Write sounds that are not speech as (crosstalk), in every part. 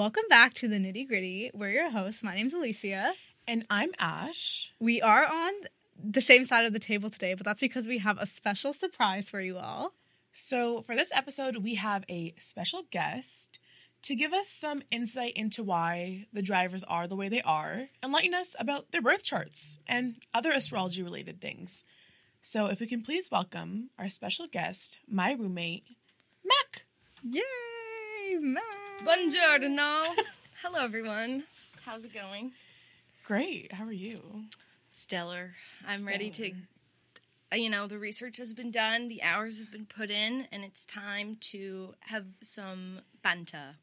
Welcome back to the nitty gritty. We're your hosts. My name's Alicia. And I'm Ash. We are on the same side of the table today, but that's because we have a special surprise for you all. So, for this episode, we have a special guest to give us some insight into why the drivers are the way they are, enlighten us about their birth charts and other astrology related things. So, if we can please welcome our special guest, my roommate, Mac. Yay, Mac! Buongiorno. (laughs) Hello, everyone. How's it going? Great. How are you? Stellar. I'm ready to, uh, you know, the research has been done, the hours have been put in, and it's time to have some banta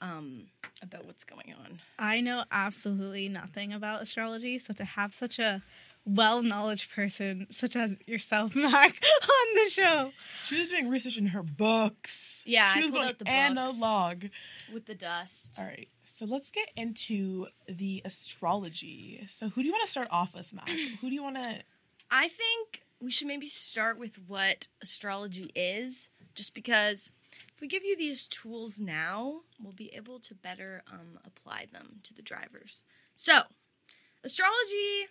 um, about what's going on. I know absolutely nothing about astrology, so to have such a well knowledge person such as yourself, (laughs) Mac, on the show. She was doing research in her books. Yeah, she I was pulled going out the analog. With the dust. All right, so let's get into the astrology. So, who do you want to start off with, Mac? Who do you want to? I think we should maybe start with what astrology is, just because if we give you these tools now, we'll be able to better um, apply them to the drivers. So, astrology,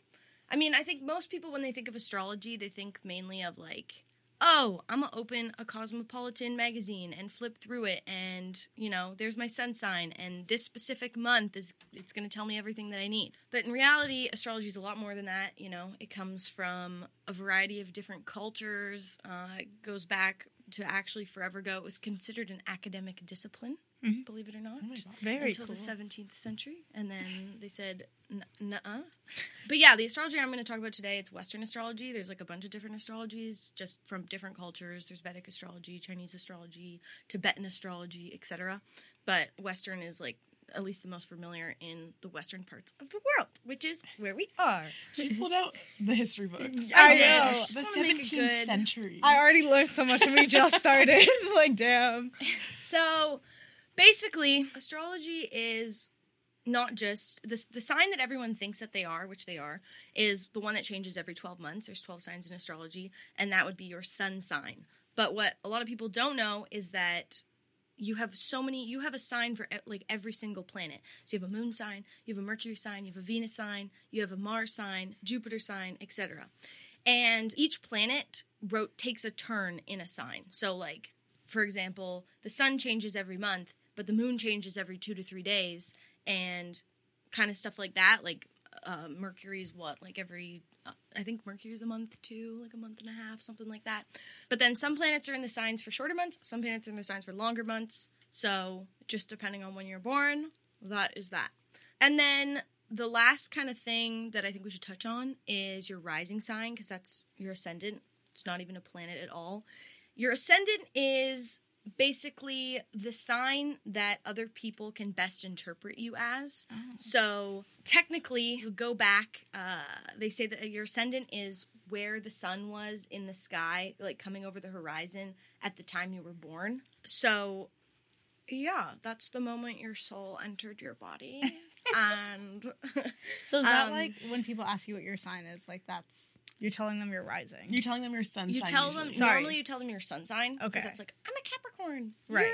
I mean, I think most people, when they think of astrology, they think mainly of like, oh, I'm gonna open a Cosmopolitan magazine and flip through it, and you know, there's my sun sign, and this specific month is it's gonna tell me everything that I need. But in reality, astrology is a lot more than that. You know, it comes from a variety of different cultures. Uh, it goes back to actually forever ago. It was considered an academic discipline, Mhm. believe it or not Oh. Very until cool. the 17th century, and then they said, "N- "Nuh-uh." (laughs) But yeah, the astrology I'm going to talk about today, it's Western astrology. There's like a bunch of different astrologies, just from different cultures. There's Vedic astrology, Chinese astrology, Tibetan astrology, etc. But Western is like at least the most familiar in the Western parts of the world, which is where we are. She pulled out the history books. (laughs) I did. know. I The wanna make it 17th good. century. I already learned so much and we just started. (laughs) like, damn. So basically, astrology is not just the, the sign that everyone thinks that they are, which they are, is the one that changes every 12 months. There's 12 signs in astrology, and that would be your sun sign. But what a lot of people don't know is that you have so many you have a sign for like every single planet so you have a moon sign you have a mercury sign you have a venus sign you have a mars sign jupiter sign etc and each planet wrote takes a turn in a sign so like for example the sun changes every month but the moon changes every two to three days and kind of stuff like that like uh, mercury's what like every uh, i think mercury's a month too like a month and a half something like that. But then some planets are in the signs for shorter months some planets are in the signs for longer months. So just depending on when you're born that is that. And then the last kind of thing that i think we should touch on is your rising sign because that's your ascendant. It's not even a planet at all. Your ascendant is basically the sign that other people can best interpret you as. So technically, you go back. Uh, they say that your ascendant is where the sun was in the sky, like coming over the horizon at the time you were born. So, yeah, that's the moment your soul entered your body. (laughs) and So is that Um, like when people ask you what your sign is, like that's you're telling them you're rising. You're telling them your sun you sign. tell them. Sorry. normally you tell them your sun sign. 'cause Okay. That's like I'm a Capricorn. Right.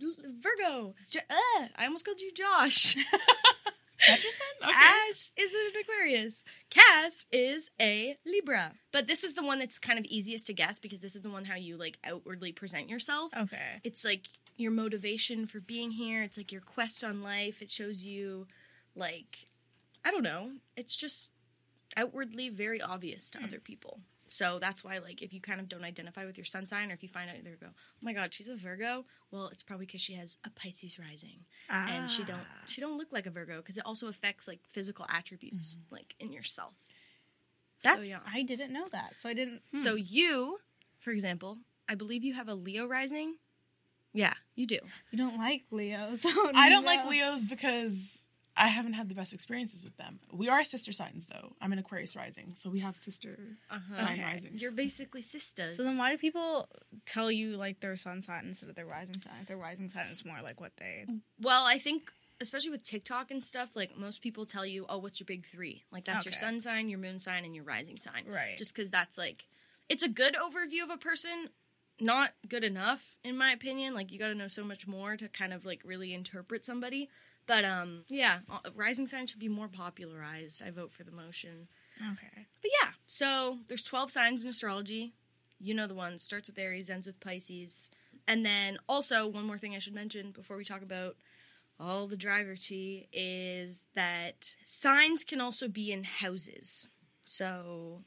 You're a L- Virgo. Jo- uh, I almost called you Josh. (laughs) That's your? Okay. Ash is an Aquarius. Cass is a Libra. But this is the one that's kind of easiest to guess because this is the one how you like outwardly present yourself. Okay. It's like your motivation for being here. It's like your quest on life. It shows you like I don't know. It's just outwardly very obvious to other people. So that's why, like, if you kind of don't identify with your sun sign, or if you find out there, go, oh my god, she's a Virgo. Well, it's probably because she has a Pisces rising, and she don't Ah. she don't look like a Virgo because it also affects like physical attributes, like in yourself. That's so, yeah. I didn't know that. So I didn't. hmm. So you, for example, I believe you have a Leo rising. Yeah, you do. you don't like Leos. (laughs) Oh, I don't no. like Leos because I haven't had the best experiences with them. We are sister signs though. I'm an Aquarius rising, so we have sister Uh-huh. sign Okay. risings. You're basically sisters. So then why do people tell you like their sun sign instead of their rising sign? If their rising sign is more like what they Well, I think especially with TikTok and stuff, like most people tell you, "Oh, what's your big three? Like that's your sun sign, your moon sign, and your rising sign." Right. Just because that's like, it's a good overview of a person. Not good enough in my opinion. Like you got to know so much more to kind of like really interpret somebody. But um, yeah, uh, rising signs should be more popularized. I vote for the motion. Okay. But yeah, so there's 12 signs in astrology. You know the ones. Starts with Aries, ends with Pisces. And then also, one more thing I should mention before we talk about all the driver tea is that signs can also be in houses. So,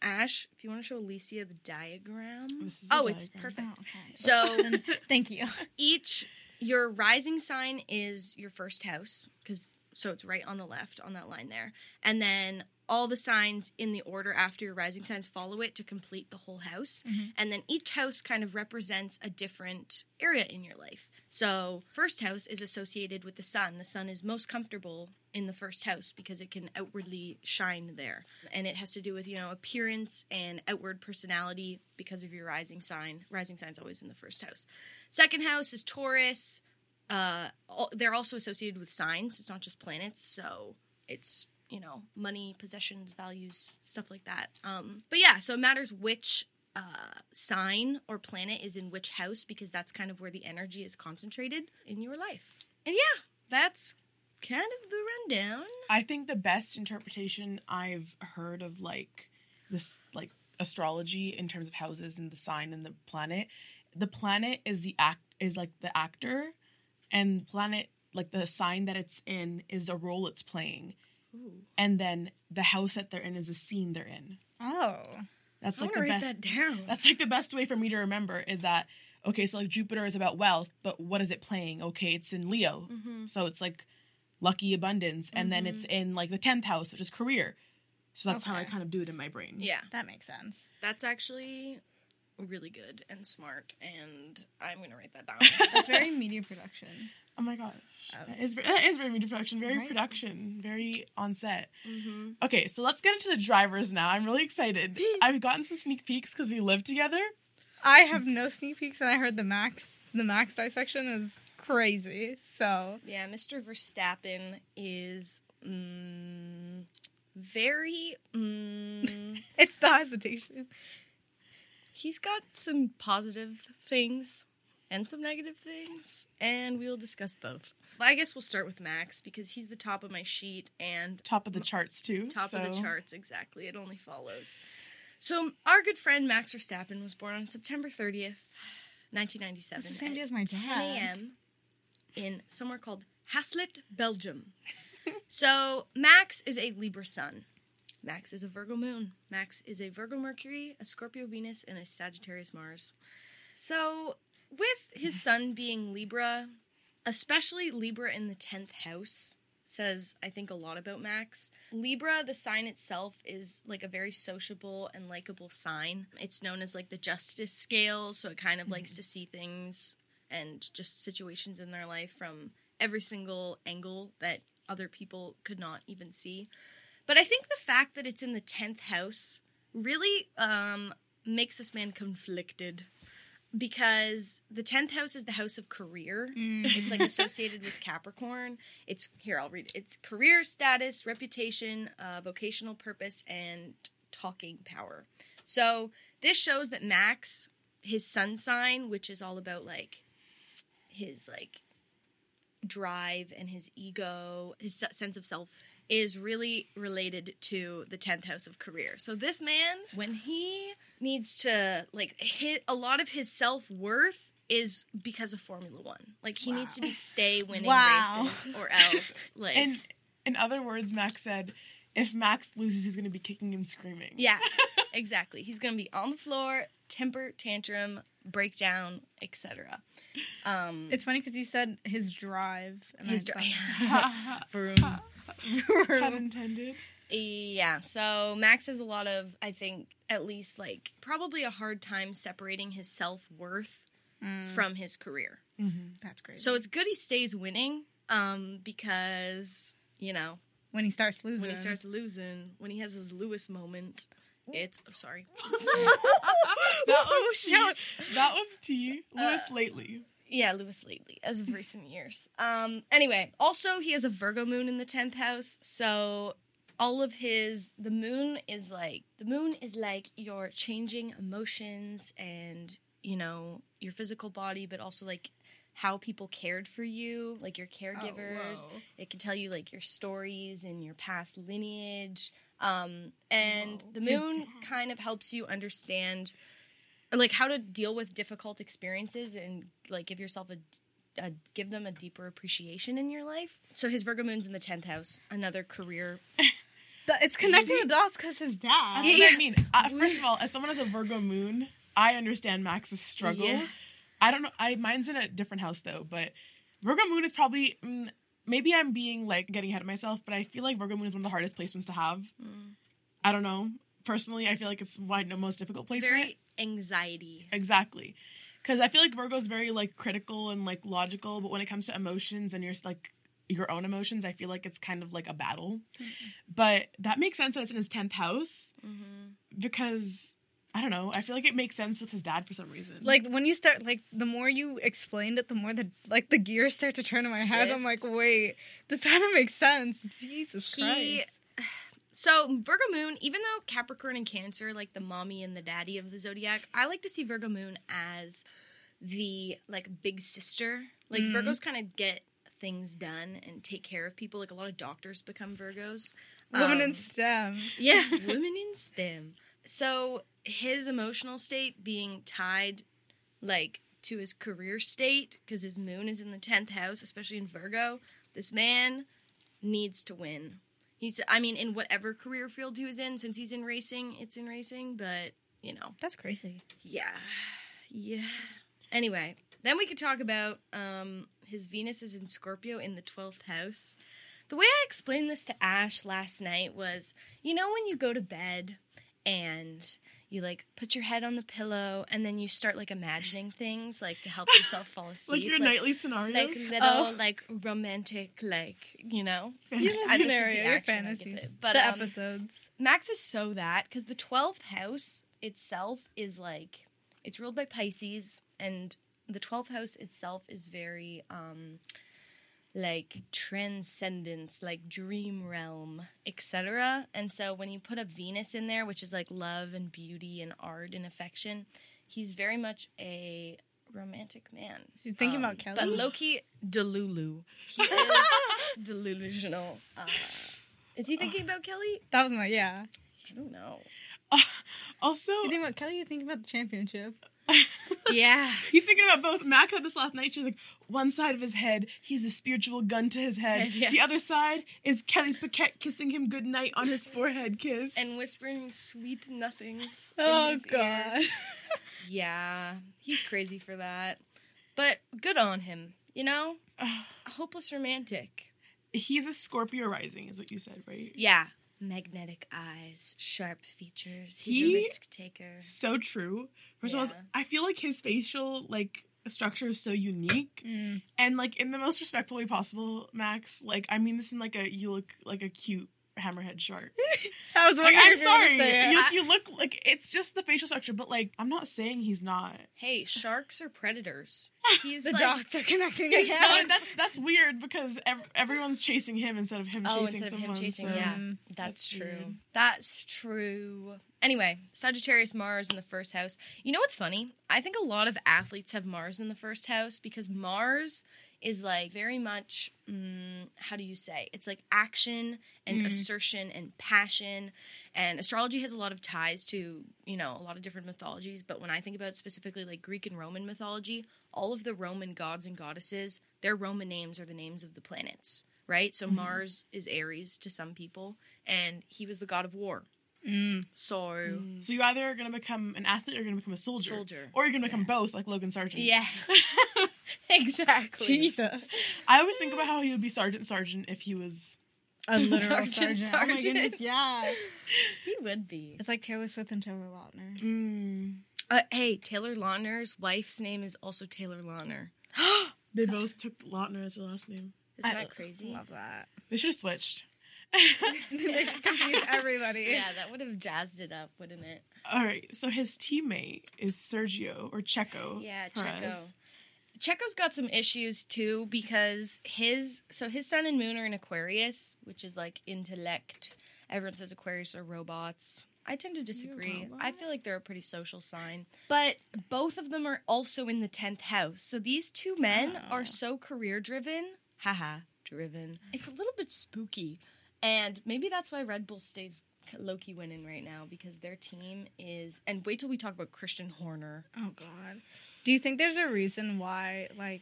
Ash, if you want to show Alicia the diagram. This is a oh, it's perfect. Oh, okay. So, (laughs) Thank you. each your rising sign is your first house because so it's right on the left on that line there and then all the signs in the order after your rising signs follow it to complete the whole house. Mhm. and then each house kind of represents a different area in your life. So first house is associated with the sun. The sun is most comfortable in the first house because it can outwardly shine there. And it has to do with you know appearance and outward personality because of your rising sign. Rising sign's always in the first house. Second house is Taurus. Uh, they're also associated with signs. It's not just planets, so it's you know money, possessions, values, stuff like that. Um, but yeah, so it matters which uh, sign or planet is in which house because that's kind of where the energy is concentrated in your life. And yeah, that's kind of the rundown. I think the best interpretation I've heard of like this like astrology in terms of houses and the sign and the planet. The planet is the act is like the actor and planet like the sign that it's in is a role it's playing. And then the house that they're in is the scene they're in. Oh. That's I like the write best that down. that's like the best way for me to remember is that okay, so like Jupiter is about wealth, but what is it playing? Okay, it's in Leo. hmm So it's like lucky abundance. And then Mhm. it's in like the 10th house, which is career. So that's how I kind of do it in my brain. Yeah, That makes sense. that's actually really good and smart, and I'm gonna write that down. (laughs) That's very media production. Oh my God. Oh. That is, that is very media production, very Right. production, very on set. hmm Okay, so let's get into the drivers now. I'm really excited. (gasps) I've gotten some sneak peeks because we live together. I have no sneak peeks, and I heard the max the max dissection is crazy. So Yeah, Mr. Verstappen is mm, very. Mm, (laughs) it's the hesitation. he's got some positive things and some negative things, and we'll discuss both. I guess we'll start with Max because he's the top of my sheet and Top of the charts, too. top of the charts. Exactly, it only follows. So our good friend Max Verstappen was born on September thirtieth, nineteen ninety seven. It's the same day as my dad. 10 a.m. in somewhere called Hasselt, Belgium. (laughs) so Max is a Libra sun. Max is a Virgo moon. Max is a Virgo Mercury, a Scorpio Venus, and a Sagittarius Mars. So with his son being Libra, especially Libra in the 10th house, says I think a lot about Max. Libra, the sign itself is like a very sociable and likable sign. It's known as like the justice scale, so it kind of likes to see things and just situations in their life from every single angle that other people could not even see. But I think the fact that it's in the 10th house really um, makes this man conflicted because the 10th house is the house of career. It's like (laughs) associated with Capricorn. It's here, I'll read it. It's career status, reputation, uh, vocational purpose, and talking power. So this shows that Max, his sun sign, which is all about like his like drive and his ego, his sense of self, is really related to the 10th house of career. So this man, when he needs to like hit a lot of his self-worth is because of Formula 1. Like he needs to be stay winning Wow. races or (laughs) else like And in other words, Max said, if Max loses, he's going to be kicking and screaming. Yeah, (laughs) exactly. He's gonna be on the floor, temper tantrum, breakdown, etc. Um, It's funny because you said his drive. And his I dri- thought- (laughs) Vroom. Pun intended. yeah. So Max has a lot of, I think, at least like probably a hard time separating his self worth Mm, from his career. Mm-hmm. that's great. So it's good he stays winning, um, because you know when he starts losing, when he starts losing, when he has his Lewis moment, it's oh, sorry. (laughs) (laughs) That was tea. That was tea. Lewis Uh, lately. Yeah, Lewis lately, as of recent years. Um, anyway, also he has a Virgo moon in the tenth house, so all of his the moon is like the moon is like your changing emotions and you know, your physical body, but also like how people cared for you, like your Oh, caregivers. whoa. it can tell you like your stories and your past lineage. Um, and Whoa. the moon kind of helps you understand or like how to deal with difficult experiences and like give yourself a, a give them a deeper appreciation in your life. So his Virgo moon's in the 10th house, another career. Th- It's connecting the dots because his dad. That's what I mean. Uh, first of all, as someone has a Virgo moon, I understand Max's struggle. Yeah. I don't know. I mine's in a different house though, but Virgo moon is probably mm, maybe I'm being like getting ahead of myself, but I feel like Virgo moon is one of the hardest placements to have. I don't know. Personally, I feel like it's one of the most difficult It's placement. very anxiety. Exactly. Because I feel like Virgo's very like critical and like logical, but when it comes to emotions and your like your own emotions, I feel like it's kind of like a battle. But that makes sense that it's in his tenth house Mm-hmm. because I don't know. I feel like it makes sense with his dad for some reason. Like when you start, like the more you explained it, the more the like the gears start to turn in my head. I'm like, wait, this kind of makes sense. Jesus He- Christ. So Virgo moon, even though Capricorn and Cancer, like the mommy and the daddy of the zodiac, I like to see Virgo moon as the like big sister. Like Mhm. Virgos kind of get things done and take care of people. Like a lot of doctors become Virgos. Women Um, in STEM. yeah, (laughs) women in STEM. So his emotional state being tied like to his career state because his moon is in the 10th house, especially in Virgo. This man needs to win. He's I mean in whatever career field he was in since he's in racing, it's in racing, but you know, That's crazy. yeah. Yeah. Anyway, then we could talk about um his Venus is in Scorpio in the 12th house. The way I explained this to Ash last night was, you know when you go to bed and you like put your head on the pillow and then you start like imagining things like to help yourself fall (laughs) asleep. like your nightly scenario. like little Oh. like romantic like, you know. You Fantasy. I- this is the scenario, your action I give fantasies. But, the um, episodes. Max is so that because the 12th house itself is like it's ruled by Pisces and the 12th house itself is very um like transcendence, like dream realm, etc. And so when you put a Venus in there, which is like love and beauty and art and affection, he's very much a romantic man. She's thinking Um, about Kelly. But Loki Delulu. He is (laughs) delusional. Uh, is he thinking about Kelly? that was my yeah. I don't know. also, You think about Kelly? You think about the championship? Yeah. (laughs) he's thinking about both. Mac had this last night. She's like, one side of his head, he's a spiritual gun to his head. Yeah. The other side is Kelly Piquet kissing him goodnight on his forehead kiss. And whispering sweet nothings. in Oh god. (laughs) Yeah. He's crazy for that. But good on him. You know? (sighs) A hopeless romantic. he's a Scorpio rising, is what you said, right? Yeah. Magnetic eyes, sharp features. He's He- a risk taker. So true. First of all, I feel like his facial like structure is so unique. Mm. And like in the most respectful way possible, Max. Like I mean this in like a you look like a cute hammerhead shark. (laughs) I was like, I'm if you were sorry, you, you look like it's just the facial structure, but like I'm not saying he's not. Hey, sharks are predators. (laughs) He's the like, dots are connecting No, again. that's that's weird because ev- everyone's chasing him instead of him Oh, chasing instead of him chasing, so- yeah. That's, That's true. weird. That's true. Anyway, Sagittarius Mars in the first house. You know what's funny? I think a lot of athletes have Mars in the first house because Mars is like very much mm, how do you say? It's like action and Mm. assertion and passion. And astrology has a lot of ties to, you know, a lot of different mythologies, but when I think about specifically like Greek and Roman mythology, all of the Roman gods and goddesses, their Roman names are the names of the planets, right? So Mhm. Mars is Aries to some people, and he was the god of war. Mm. So So you either are gonna become an athlete or you're gonna become a soldier. soldier. Or you're gonna become both, like Logan Sargent. Yes. (laughs) (laughs) exactly. Jesus. I always think about how he would be Sergeant Sergeant if he was A (laughs) literal Sergeant, sergeant. Oh my goodness, yeah. He would be. It's like Taylor Swift and Taylor Lautner. mm, Uh, hey, Taylor Lautner's wife's name is also Taylor Lautner. (gasps) they both took Lautner as their last name. Isn't I that crazy? Love that. They should have switched. (laughs) they should confuse everybody. Yeah, that would have jazzed it up, wouldn't it? All right, so his teammate is Sergio or Checo. Yeah, Perez. Checo. Checo's got some issues too because his so his sun and moon are in Aquarius, which is like intellect. Everyone says Aquarius are robots. I tend to disagree. I feel like they're a pretty social sign. But both of them are also in the 10th house. So these two men Oh. are so career driven. Haha, driven. It's a little bit spooky. And maybe that's why Red Bull stays Loki winning right now because their team is. And wait till we talk about Christian Horner. Oh God. Do you think there's a reason why like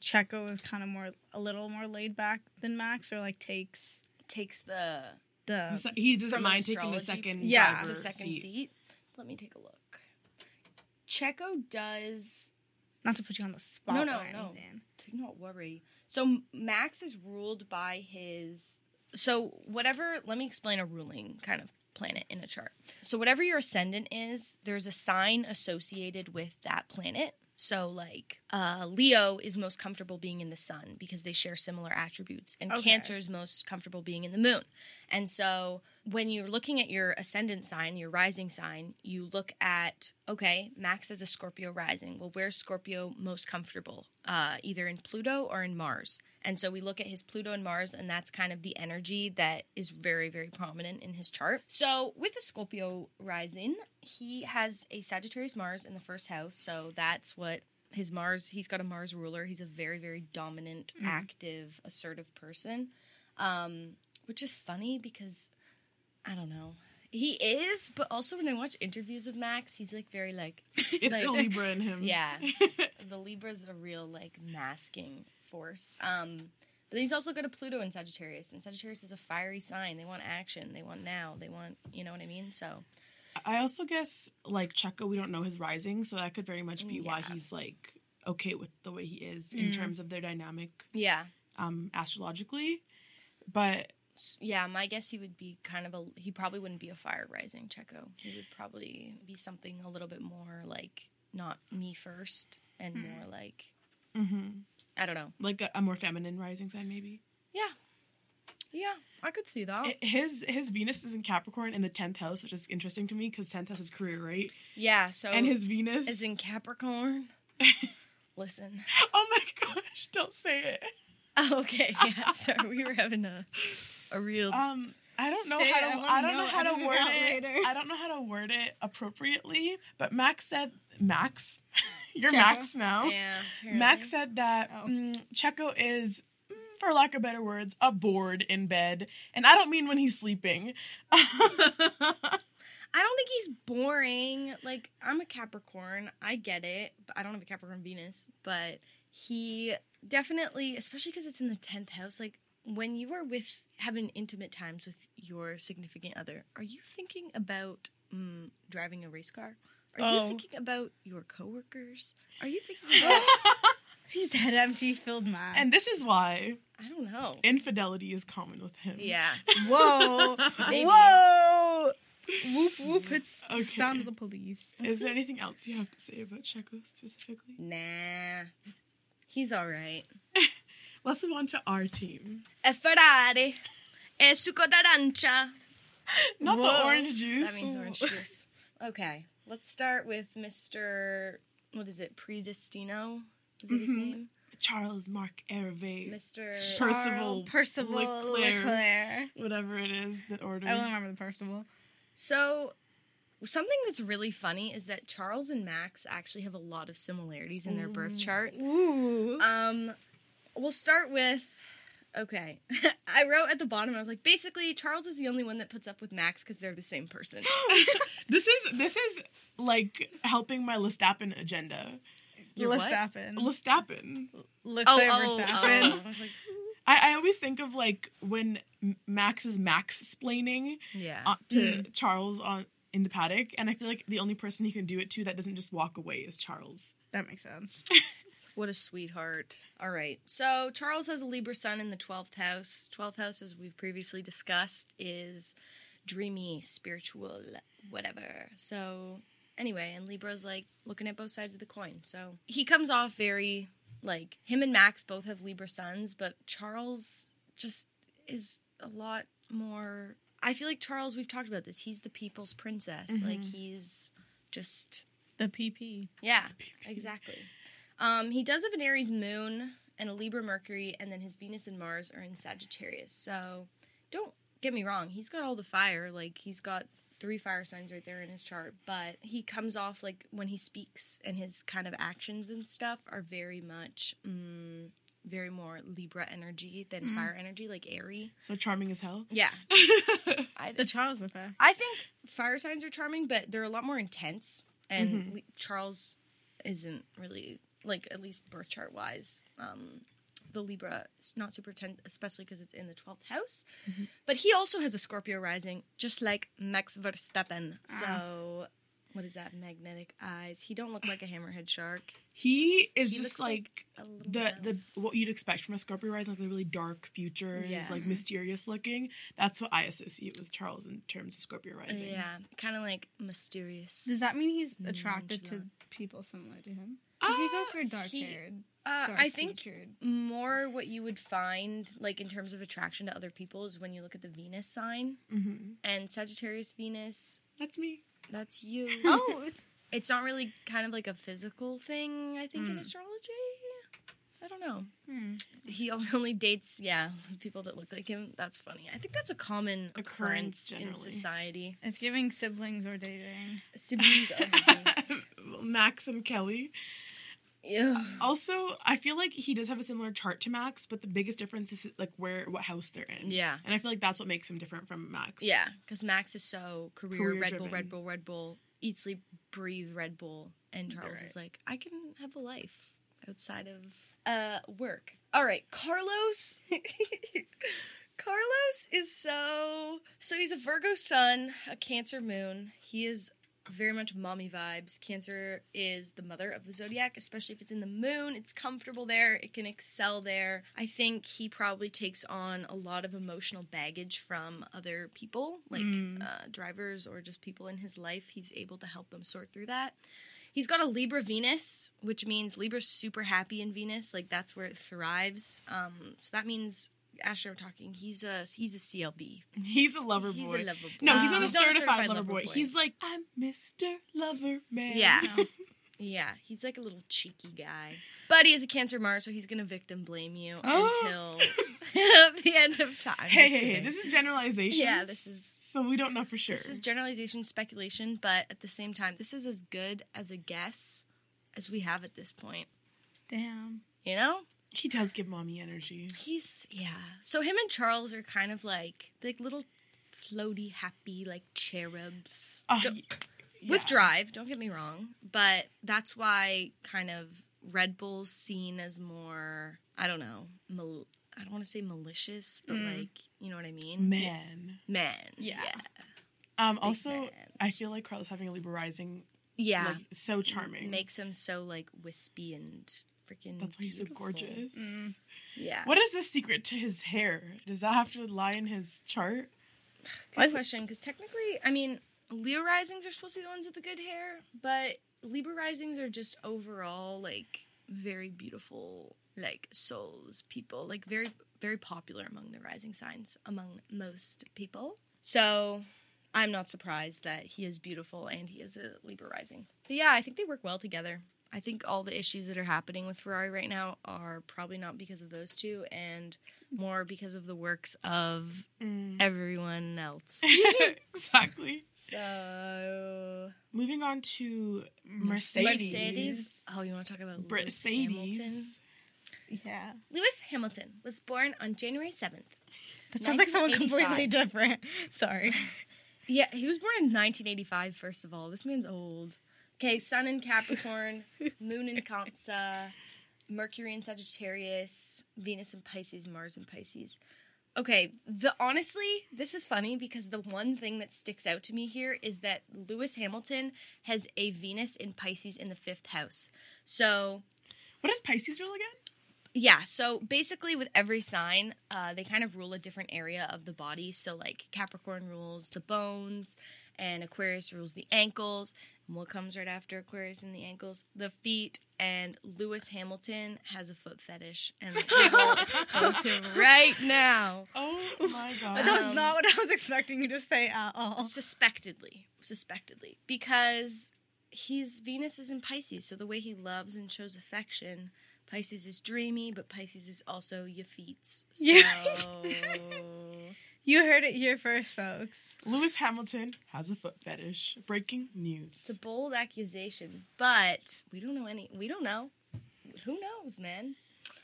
Checo is kind of more a little more laid back than Max, or like takes Takes the the So he doesn't mind taking the second Yeah. the second seat. seat. Let me take a look. Checo does not to put you on the spot No, no, or no. do not worry. So Max is ruled by his. So whatever. Let me explain a ruling kind of planet in a chart. So whatever your ascendant is, there's a sign associated with that planet. So like uh, Leo is most comfortable being in the sun because they share similar attributes, and Okay. Cancer is most comfortable being in the moon. And so when you're looking at your ascendant sign, your rising sign, you look at okay, Max is a Scorpio rising. Well, where's Scorpio most comfortable? Uh, either in Pluto or in Mars. And so we look at his Pluto and Mars, and that's kind of the energy that is very, very prominent in his chart. So with the Scorpio rising, he has a Sagittarius Mars in the first house. So that's what his Mars, he's got a Mars ruler. He's a very, very dominant, Mm. active, assertive person. Um, which is funny because I don't know. He is, but also when I watch interviews of Max, he's like very like (laughs) It's Like- the Libra in him. (laughs) Yeah. (laughs) the Libra's a real like masking force. Um but then he's also got a Pluto in Sagittarius, and Sagittarius is a fiery sign. They want action. They want now. They want, you know what I mean? So, I also guess like Checo, we don't know his rising, so that could very much be why he's like okay with the way he is in Mm. terms of their dynamic yeah. um astrologically. But Yeah, my guess he would be kind of a he probably wouldn't be a fire rising Checo. He would probably be something a little bit more like not me first and Hmm. more like mhm, I don't know. like a, a more feminine rising sign maybe. Yeah. Yeah, I could see that. I- His his Venus is in Capricorn in the tenth house, which is interesting to me because tenth house is career, right? yeah, so and his Venus is in Capricorn. (laughs) Listen. Oh my gosh! Don't say it. Oh, (laughs) okay. Yeah, sorry. We were having a (laughs) a real Um, I don't know Say how it, I to. I, don't know know how to word it. later. I don't know how to word it appropriately. But Max said, "Max, (laughs) you're Checo? Max now." Yeah. Max said that Oh. mm, Checo is, mm, for lack of better words, a bored in bed, and I don't mean when he's sleeping. (laughs) I don't think he's boring. Like I'm a Capricorn. I get it, but I don't have a Capricorn Venus, but he definitely, especially cuz it's in the 10th house, like when you are with having intimate times with your significant other, are you thinking about mm, driving a race car? Are Oh. you thinking about your coworkers? Are you thinking about He's had empty filled man. and this is why I don't know. infidelity is common with him. Yeah. (laughs) whoa, (laughs) whoa, whoop whoop! It's Okay. the sound of the police. Is there anything else you have to say about Checo specifically? Nah. He's all right. (laughs) Let's move on to our team. A Ferrari. E succo d'arancia. Not the orange juice. That means orange juice. Okay, let's start with Mr. What is it? Predestino? Is that his Mhm. name? Charles Marc Hervé. Mr. Perceval Perceval Leclerc. Leclerc. Whatever it is that order. I don't remember the Percival. So, something that's really funny is that Charles and Max actually have a lot of similarities in their birth chart. Ooh. Um, we'll start with. Okay, (laughs) I wrote at the bottom. I was like, basically, Charles is the only one that puts up with Max because they're the same person. (gasps) this is this is like helping my Lestappen agenda. Your what? Verstappen. Lestappen. Leclerc oh, oh, Verstappen. oh. (laughs) I was like, I, I always think of like when Max is Max splaining yeah. uh, to Mm. Charles on in the paddock, and I feel like the only person he can do it to that doesn't just walk away is Charles. That makes sense. (laughs) What a sweetheart. All right. So Charles has a Libra sun in the 12th house. 12th house, as we've previously discussed, is dreamy, spiritual, whatever. So, anyway, and Libra's like looking at both sides of the coin. So, he comes off very like him and Max both have Libra suns, but Charles just is a lot more. I feel like Charles, we've talked about this. He's the people's princess. Like, Mhm. he's just The PP. yeah, exactly. Um, he does have an Aries moon and a Libra Mercury, and then his Venus and Mars are in Sagittarius. So don't get me wrong, he's got all the fire. Like he's got three fire signs right there in his chart, but he comes off like when he speaks and his kind of actions and stuff are very much, mm, very more Libra energy than Mm. fire energy, like airy. So charming as hell. Yeah, (laughs) I, The Charles effect. I think fire signs are charming, but they're a lot more intense. And Mhm. we, Charles isn't really like at least birth chart wise. Um, the Libra is not to pretend, especially because it's in the twelfth house. Mhm. But he also has a Scorpio rising, just like Max Verstappen. Ah. So. What is that? Magnetic eyes. He don't look like a hammerhead shark. He is He just looks like like A little the the what you'd expect from a Scorpio rising, like the really dark futures, Yeah. like mysterious looking. That's what I associate with Charles in terms of Scorpio rising. yeah, kind of like mysterious. Does that mean he's attracted to Nonchalant. People similar to him? Because he goes for dark he- haired, Uh, dark I think featured. more what you would find like in terms of attraction to other people is when you look at the Venus sign hmm and Sagittarius Venus. That's me. That's you. Oh, (laughs) It's not really kind of like a physical thing. I think in Mm. astrology. I don't know. hmm. He (laughs) only dates yeah people that look like him. That's funny. I think that's a common Occurrence occurrence in society. it's giving siblings or dating. Siblings (laughs) Max and Kelly. yeah. Also, I feel like he does have a similar chart to Max, but the biggest difference is like where what house they're in. Yeah. And I feel like that's what makes him different from Max. Yeah, because Max is so career, Career Red Bull. Red Bull, Red Bull, eat, sleep, breathe Red Bull, and Charles right. is like, I can have a life outside of uh work. All right, Carlos. (laughs) Carlos is so so he's a Virgo sun, a Cancer moon. He is very much mommy vibes. Cancer is the mother of the zodiac, especially if it's in the moon. It's comfortable there. It can excel there. I think he probably takes on a lot of emotional baggage from other people, like Mm. uh, drivers or just people in his life. He's able to help them sort through that. He's got a Libra Venus, which means Libra's super happy in Venus. Like that's where it thrives. Um, so that means Asher, I'm talking. He's a he's a CLB. (laughs) He's a lover he's boy. a lover boy. no, he's not a He's not a certified, certified lover, lover boy. boy. He's like, I'm Mr. Lover Man. Yeah. (laughs) Yeah, he's like a little cheeky guy. But he has a Cancer Mars, so he's gonna victim blame you Oh. until (laughs) the end of time. hey, hey, hey, this is generalization. Yeah, this is- So we don't know for sure. This is generalization, speculation, but at the same time, this is as good as a guess as we have at this point. Damn. You know? he does give mommy energy. He's yeah. So him and Charles are kind of like like little floaty, happy, like cherubs. Uh, Don't- with drive don't get me wrong but that's why kind of red bull's seen as more i don't know mal- i don't want to say malicious but Mm. like you know what i mean Man. man Yeah. yeah Um. Big also, man. I feel like Carlos having a Libra rising, yeah like so charming. makes him so like wispy and freaking That's why he's so gorgeous. Mm. yeah What is the secret to his hair? Does that have to lie in his chart? (sighs) Why good is it- question because technically i mean leo risings are supposed to be the ones with the good hair but libra risings are just overall like very beautiful like souls people like very very popular among the rising signs among most people so i'm not surprised that he is beautiful and he is a libra rising but yeah i think they work well together i think all the issues that are happening with ferrari right now are probably not because of those two and more because of the works of Mm. everyone else (laughs) exactly. so Moving on to Mercedes. Mercedes. Oh, you want to talk about Mercedes. Yeah. Lewis Hamilton was born on January 7th. That sounds like someone completely different. (laughs) Sorry. (laughs) Yeah, he was born in 1985, first of all. This man's old. Okay, Sun in Capricorn, (laughs) Moon in Cancer, Mercury in Sagittarius, Venus in Pisces, Mars in Pisces. Okay, the honestly, this is funny because the one thing that sticks out to me here is that Lewis Hamilton has a Venus in Pisces in the fifth house. So What is Pisces rule again? Yeah, so basically with every sign, uh, they kind of rule a different area of the body. So like Capricorn rules the bones, and Aquarius rules the ankles. And what comes right after Aquarius and the ankles? The feet. And Lewis Hamilton has a foot fetish, and we will expose him right now. Oh my god. that was Um, not what I was expecting you to say at all. Suspectedly, suspectedly, because he's Venus is in Pisces, so the way he loves and shows affection, Pisces is dreamy, but Pisces is also your feet. (laughs) So Yeah. You heard it here first, folks. Lewis Hamilton has a foot fetish. Breaking news. It's a bold accusation, but we don't know any. We don't know. Who knows, man?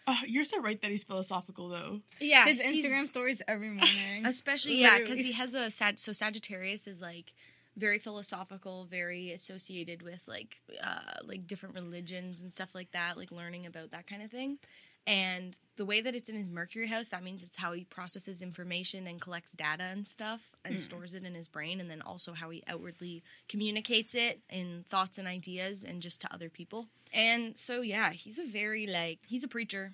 Oh, you're so right that he's philosophical, though. Yeah, His Instagram stories every morning. especially yeah, because he has a sag. So Sagittarius is like very philosophical, very associated with like uh, like different religions and stuff like that, like learning about that kind of thing. And the way that it's in his Mercury house, that means it's how he processes information and collects data and stuff and stores it in his brain, and then also how he outwardly communicates it in thoughts and ideas and just to other people. And so, yeah, he's a very like he's a preacher.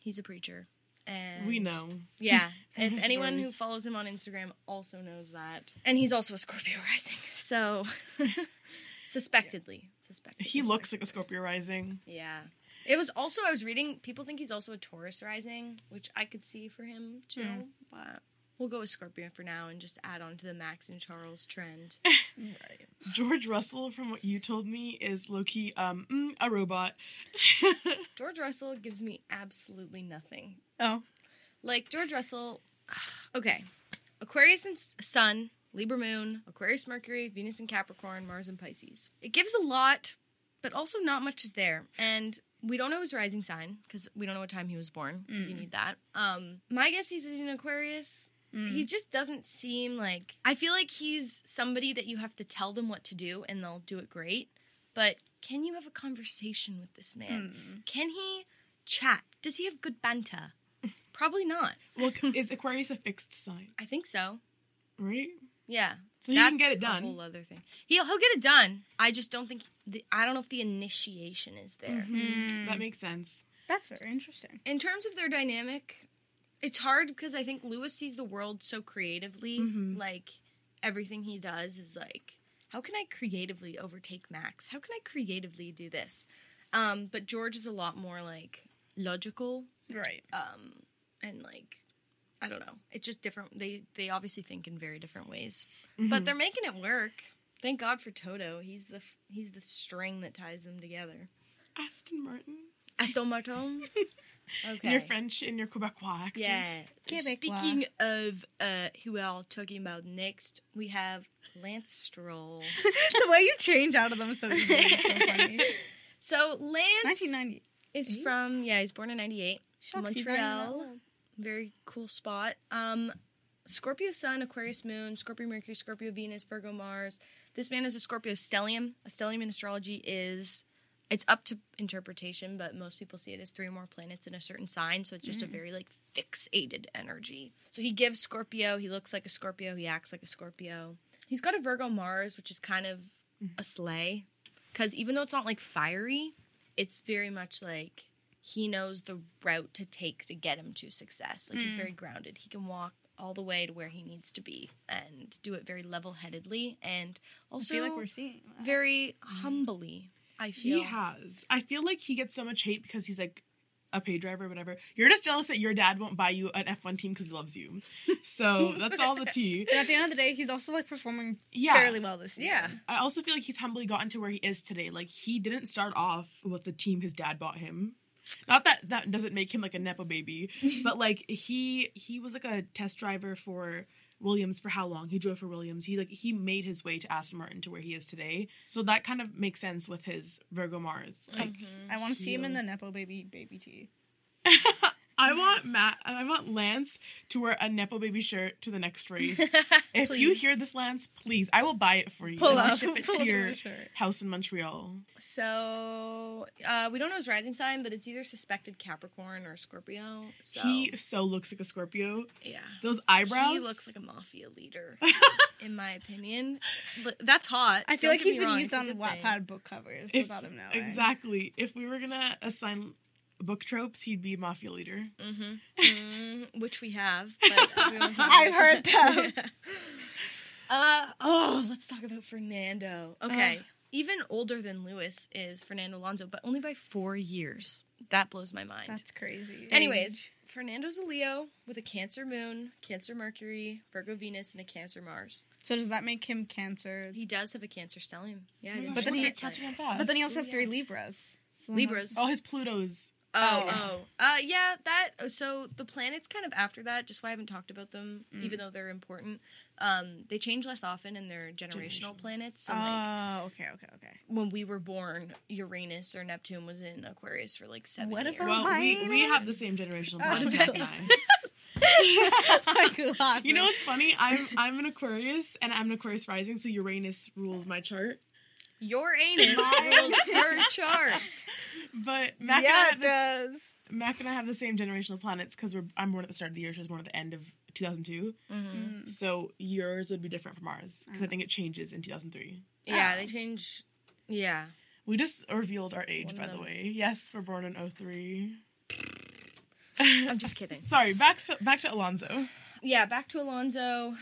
He's a preacher. And we know. yeah. (laughs) If anyone who follows him on Instagram also knows that. And he's also a Scorpio rising. So (laughs) suspectedly. Suspected. He looks like a Scorpio rising. Yeah. It was also I was reading people think he's also a Taurus rising, which I could see for him too, Hmm. but we'll go with Scorpion for now and just add on to the Max and Charles trend. (laughs) right. George Russell, from what you told me, is low key um mm, a robot. (laughs) George Russell gives me absolutely nothing. Oh. Like George Russell, (sighs) okay, Aquarius and Sun, Libra Moon, Aquarius Mercury, Venus and Capricorn, Mars and Pisces. It gives a lot, but also not much is there. And we don't know his rising sign because we don't know what time he was born because you Mm. need that. Um, my guess is he's an Aquarius. Mm. He just doesn't seem like. I feel like he's somebody that you have to tell them what to do and they'll do it great. But can you have a conversation with this man? Mm. Can he chat? Does he have good banter? (laughs) Probably not. well, (laughs) is Aquarius a fixed sign, I think so. right? Yeah, So you can get it A done. whole other thing. He'll he'll get it done. I just don't think. The, I don't know if the initiation is there. Mhm. That Mm. makes sense. That's very interesting. In terms of their dynamic, it's hard because I think Lewis sees the world so creatively. Mhm. Like everything he does is like, how can I creatively overtake Max? How can I creatively do this? Um, but George is a lot more like logical Right. um, and like I don't know. It's just different. They they obviously think in very different ways, but Mhm. they're making it work. Thank God for Toto. He's the f- he's the string that ties them together. Aston Martin. Aston Martin. (laughs) Okay. (laughs) In your French and your Quebecois accent. Yeah. Quebecois. Speaking of uh, who we are talking about next, we have Lance Stroll. (laughs) the way you change out of them so easily is so (laughs) funny. So Lance 1990. is Eight? from yeah, he's born in '98. Shucks, he's not even that Montreal. Very cool spot. Um, Scorpio Sun, Aquarius Moon, Scorpio Mercury, Scorpio Venus, Virgo Mars. This man is a Scorpio stellium. A stellium in astrology is it's up to interpretation, but most people see it as three or more planets in a certain sign, so it's just a Mm. very like fixated energy. So he gives Scorpio, he looks like a Scorpio, he acts like a Scorpio. He's got a Virgo Mars, which is kind of a slay. Cause even though it's not like fiery, it's very much like he knows the route to take to get him to success. Like he's Mm. very grounded. He can walk all the way to where he needs to be and do it very level headedly and also feel like we're seeing that. very humbly. I feel He has. I feel like he gets so much hate because he's like a pay driver or whatever. You're just jealous that your dad won't buy you an F1 team because he loves you. So (laughs) that's all the tea. and at the end of the day, he's also like performing Yeah. fairly well this year. Yeah. I also feel like he's humbly gotten to where he is today. Like he didn't start off with the team his dad bought him. Not that that doesn't make him like a nepo baby, (laughs) but like he he was like a test driver for Williams for how long? He drove for Williams. He like he made his way to Aston Martin to where he is today. So that kind of makes sense with his Virgo Mars. Like Mhm. I want to see him in the Nepo baby baby tee. (laughs) I want Matt I want Lance to wear a nepo baby shirt to the next race. (laughs) If you hear this, Lance, please, I will buy it for you. Pull and I'll up, ship it pull to your your shirt. house in Montreal. So uh, we don't know his rising sign, but it's either suspected Capricorn or Scorpio. So He so looks like a Scorpio. yeah. Those eyebrows. He looks like a mafia leader, (laughs) in my opinion. But that's hot. I feel Don't like he's been wrong, used it's on good thing. Wattpad book covers If- without him knowing. Exactly. If we were gonna assign book tropes, he'd be mafia leader. Mm-hmm. (laughs) mm, which we have. But we I've (laughs) heard that. (laughs) uh, oh, let's talk about Fernando. Okay. Ugh. Even older than Lewis is Fernando Alonso, but only by four years. That blows my mind. That's crazy. Anyways, Fernando's a Leo with a Cancer moon, Cancer Mercury, Virgo Venus, and a Cancer Mars. so does that make him Cancer? He does have a Cancer stellium. Yeah, Oh my didn't gosh, But then he- catching on fast. But then he also has three. Libras. So Libras. oh, his Pluto's Oh, Oh. oh, uh, yeah. That so the planets kind of after that. Just why I haven't talked about them, Mm. even though they're important. Um, they change less often, and they're generational Generational. planets. So Oh, like okay, okay, okay. when we were born, Uranus or Neptune was in Aquarius for like seven What years. about Well, Mine? we, we have the same generational Oh, planets, okay. Mac I. My glasses. You know what's funny? I'm I'm an Aquarius and I'm an Aquarius rising, so Uranus rules my chart. Uranus Mine. rules her (laughs) chart. But Mac yeah, and it I have does. Mac and I have the same generational planets because we're I'm born at the start of the year. She was born at the end of 2002. hmm Mm. So yours would be different from ours because I Oh. think it changes in 2003. Yeah, Oh. they change. Yeah. We just revealed our age, One by the way. Yes, we're born in 03. I'm just (laughs) kidding. Sorry, back to, back to Alonso. Yeah, back to Alonso.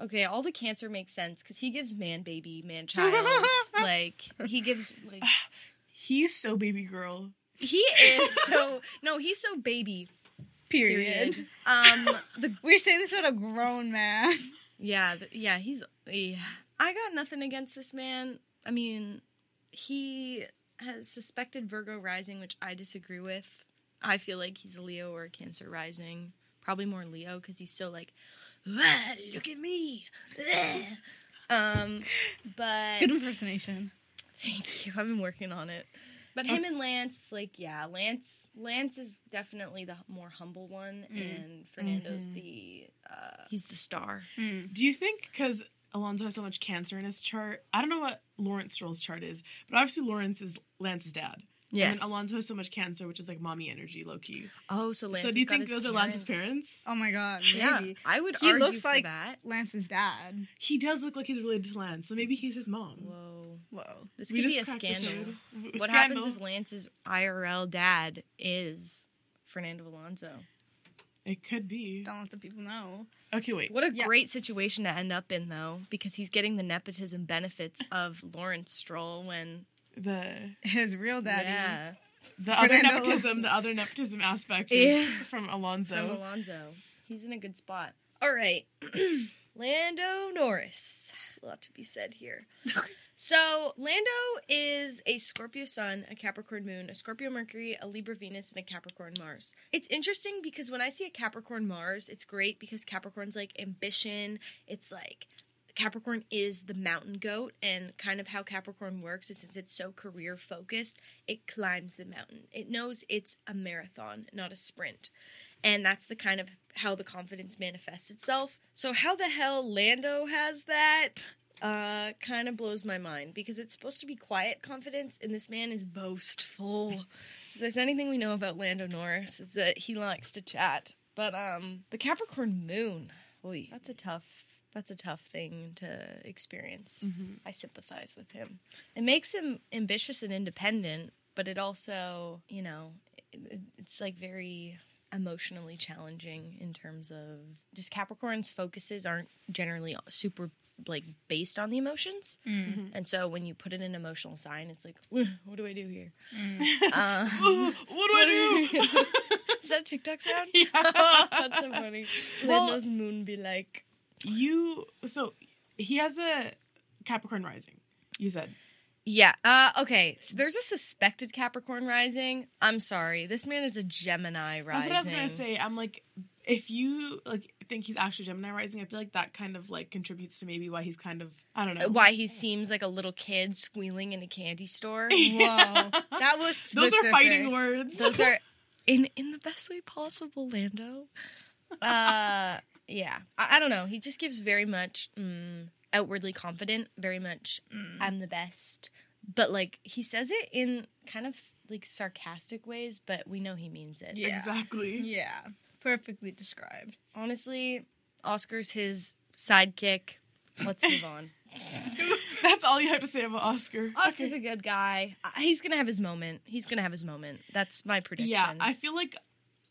Okay, all the cancer makes sense because he gives man baby, man child. (laughs) like he gives like (sighs) He's so baby girl. he is so no, he's so baby. Period. Period. Um, the (laughs) We're saying this about a grown man. yeah, the, yeah, he's yeah. I got nothing against this man. I mean, he has suspected Virgo rising, which I disagree with. I feel like he's a Leo or a Cancer rising. Probably more Leo because he's so like, "Ah, look at me. ah." Um, but Good impersonation. Thank you. I've been working on it. But him and Lance, like, yeah, Lance, Lance is definitely the more humble one, Mm. and Fernando's Mhm. the uh, he's the star. Mm. Do you think because Alonso has so much cancer in his chart? I don't know what Lawrence Stroll's chart is, but obviously Lawrence is Lance's dad. And Alonso has so much cancer, which is like mommy energy, low key. Oh, so Lance. so do you think his those are Lance's parents? Oh my god, Yeah. I would He argue looks for like- that. Lance's dad. He does look like he's related to Lance, so maybe he's his mom. Whoa, Whoa. this We could be a just cracked the scandal. What (laughs) Scandal. happens if Lance's IRL dad is Fernando Alonso? It could be. Don't let the people know. Okay, wait. What a Yeah. great situation to end up in, though, because he's getting the nepotism benefits of Lawrence Stroll when The His real daddy. yeah. the other nepotism, the other nepotism aspect is Yeah. from Alonso. From Alonso. He's in a good spot. All right. (clears throat) Lando Norris. A lot to be said here. So, Lando is a Scorpio Sun, a Capricorn Moon, a Scorpio Mercury, a Libra Venus, and a Capricorn Mars. It's interesting because when I see a Capricorn Mars, it's great because Capricorn's like ambition. It's like Capricorn is the mountain goat, and kind of how Capricorn works is since it's so career focused, it climbs the mountain. It knows it's a marathon, not a sprint. And that's the kind of how the confidence manifests itself. So, how the hell Lando has that uh, kind of blows my mind because it's supposed to be quiet confidence, and this man is boastful. If there's anything we know about Lando Norris, is that he likes to chat. But um, the Capricorn Moon, oy, that's a tough. That's a tough thing to experience. Mhm. I sympathize with him. It makes him ambitious and independent, but it also, you know, it, it's like very emotionally challenging in terms of just Capricorn's focuses aren't generally super like based on the emotions. Mm. And so when you put in an emotional sign, it's like, what do I do here? Mm. (laughs) (laughs) (laughs) Uh, what do I do? is that a TikTok sound? yeah. That's so funny. Well- Lando's moon be like, You so he has a Capricorn rising. You said Yeah. Uh, okay. So there's a suspected Capricorn rising. I'm sorry. This man is a Gemini rising. that's what I was gonna say. I'm like, if you like think he's actually Gemini rising, I feel like that kind of like contributes to maybe why he's kind of I don't know Why he seems like a little kid squealing in a candy store. (laughs) Whoa. That was (laughs) Those are fighting words. Those are (laughs) in in the best way possible, Lando. Uh, yeah. I, I don't know. He just gives very much mm, outwardly confident. Very much, Mm. I'm the best. But like he says it in kind of like sarcastic ways, but we know he means it. Yeah. exactly. (laughs) Yeah. Perfectly described. Honestly, Oscar's his sidekick. Let's move on. (laughs) (laughs) That's all you have to say about Oscar. Oscar's Okay. a good guy. Uh, He's gonna have his moment. He's gonna have his moment. That's my prediction. Yeah, I feel like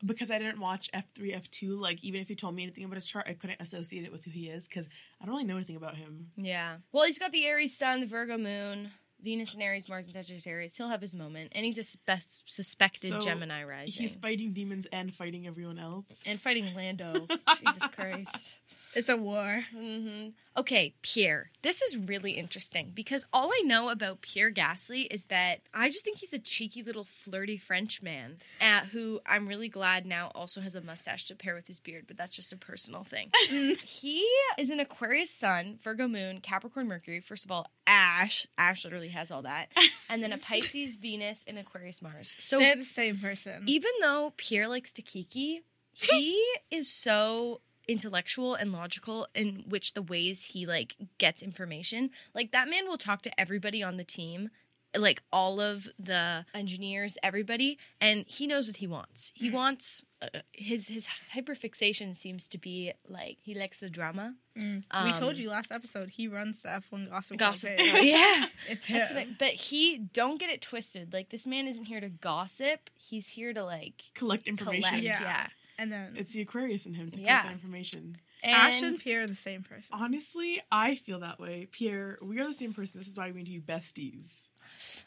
because I didn't watch F three, F two, like even if you told me anything about his chart, I couldn't associate it with who he is because I don't really know anything about him. Yeah. Well, he's got the Aries sun, the Virgo moon, Venus and Aries, Mars and Sagittarius. He'll have his moment, and he's a spe- suspected So, Gemini rising. He's fighting demons and fighting everyone else. and fighting Lando. (laughs) Jesus Christ. It's a war. hmm Okay, Pierre. This is really interesting because all I know about Pierre Gasly is that I just think he's a cheeky little flirty French man uh, who I'm really glad now also has a mustache to pair with his beard, but that's just a personal thing. (laughs) he is an Aquarius Sun, Virgo Moon, Capricorn Mercury. First of all, Ash. Ash literally has all that. And then a (laughs) Pisces Venus and Aquarius Mars. So They're the same person. even though Pierre likes to kiki, (laughs) he is so intellectual and logical in which the ways he like gets information. Like that man will talk to everybody on the team, like all of the engineers, everybody, and he knows what he wants. He wants uh, his his hyperfixation seems to be like he likes the drama. Mm. Um, we told you last episode he runs the F1 gossip. Gossip, Hall (laughs) yeah. (laughs) It's That's him. what, but he don't get it twisted. Like this man isn't here to gossip. He's here to like Collect information. collect. Yeah. yeah. And then It's the Aquarius in him to Yeah. collect that information. Ash and Pierre are the same person. Honestly, I feel that way. Pierre, we are the same person. This is why we need to be besties.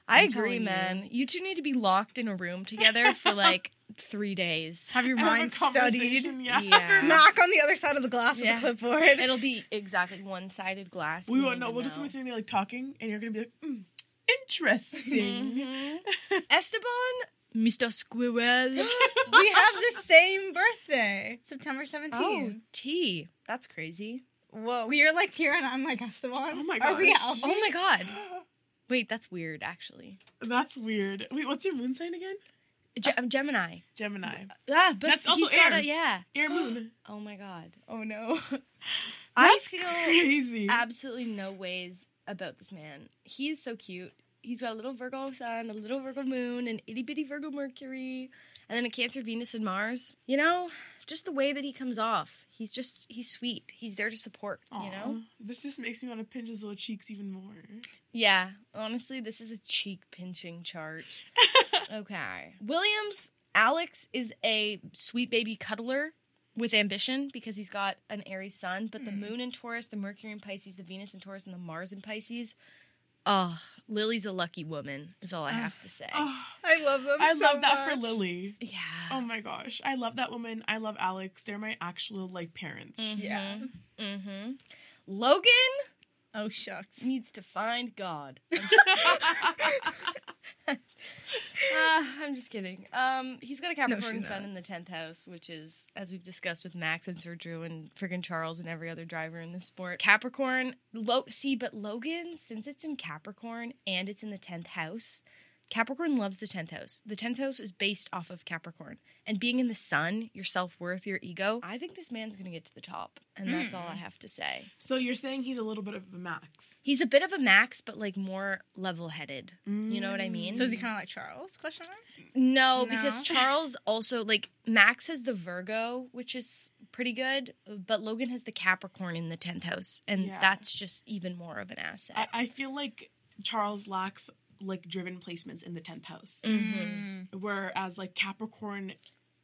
I I'm agree, telling you. man. You. two need to be locked in a room together for like (laughs) three days. Have your And have mind studied. (laughs) Yeah. Yeah. Mac on the other side of the glass Yeah. with the clipboard. It'll be exactly one-sided glass. We you won't know. We'll just be know. sitting there like talking, and you're gonna be like, mm, interesting. Mhm. (laughs) Esteban, Mr. Squirrel. (gasps) we have the same birthday, September 17th. oh, T. That's crazy. Whoa, we are like Pierre and I'm like Esteban. Oh my god. Are we gosh. Oh my god. (gasps) Wait, that's weird. Actually, That's weird. Wait, what's your moon sign again? Ge- I'm Gemini. Gemini. Yeah, but That's also he's got air. a yeah. Air moon. (gasps) Oh my god. Oh no. I That's feel crazy. absolutely no ways about this man. He is so cute. He's got a little Virgo sun, a little Virgo moon, an itty bitty Virgo Mercury, and then a Cancer Venus and Mars. You know, just the way that he comes off. He's just he's sweet. He's there to support. You know. This just makes me want to pinch his little cheeks even more. Yeah. Honestly, this is a cheek pinching chart. (laughs) okay. Williams Alex is a sweet baby cuddler with ambition because he's got an Aries sun, but the Hmm. moon in Taurus, the Mercury in Pisces, the Venus in Taurus, and the Mars in Pisces. Oh, Lily's a lucky woman, is all I have to say. Oh, I love them I so love that for. Lily. Yeah. Oh my gosh, I love that woman. I love Alex. They're my actual like parents. Yeah. Mm-hmm. Logan Oh shucks. needs to find God. (laughs) (laughs) Uh, I'm just kidding. Um, he's got a Capricorn she's sun in the tenth house, which is, as we've discussed with Max and Sir Drew and friggin' Charles and every other driver in the sport. Capricorn, Lo- see, but Logan, since it's in Capricorn and it's in the tenth house, Capricorn loves the tenth house. The tenth house is based off of Capricorn, and being in the sun, your self worth, your ego. I think this man's gonna get to the top, and that's all I mm. have to say. so you're saying he's a little bit of a max. He's a bit of a Max, but like more level headed. You know what I mean? Mm. So is he kind of like Charles? Question mark. No, No? because Charles also like Max has the Virgo, which is pretty good, but Logan has the Capricorn in the tenth house, and Yeah. that's just even more of an asset. I, I feel like Charles lacks like driven placements in the tenth house, Mhm. whereas like Capricorn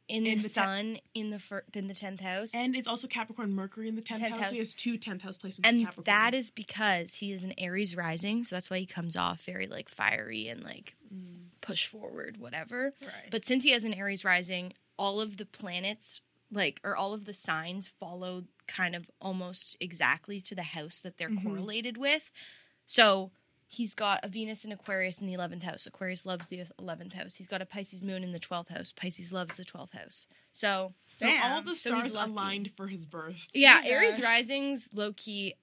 in the, in the ten- sun, in the fir- in the tenth house, and it's also Capricorn Mercury in the tenth 10th house. So he house. has two tenth house placements. and in Capricorn. that is because he is an Aries rising, so that's why he comes off very like fiery and like Mm. push forward, whatever. Right. But since he has an Aries rising, all of the planets, like, or all of the signs follow kind of almost exactly to the house that they're Mhm. correlated with. So he's got a Venus and Aquarius in the 11th house. Aquarius loves the 11th house. He's got a Pisces moon in the 12th house. Pisces loves the 12th house. So, So all of the stars lucky. aligned for his birth. yeah, Jesus. Aries risings, low key,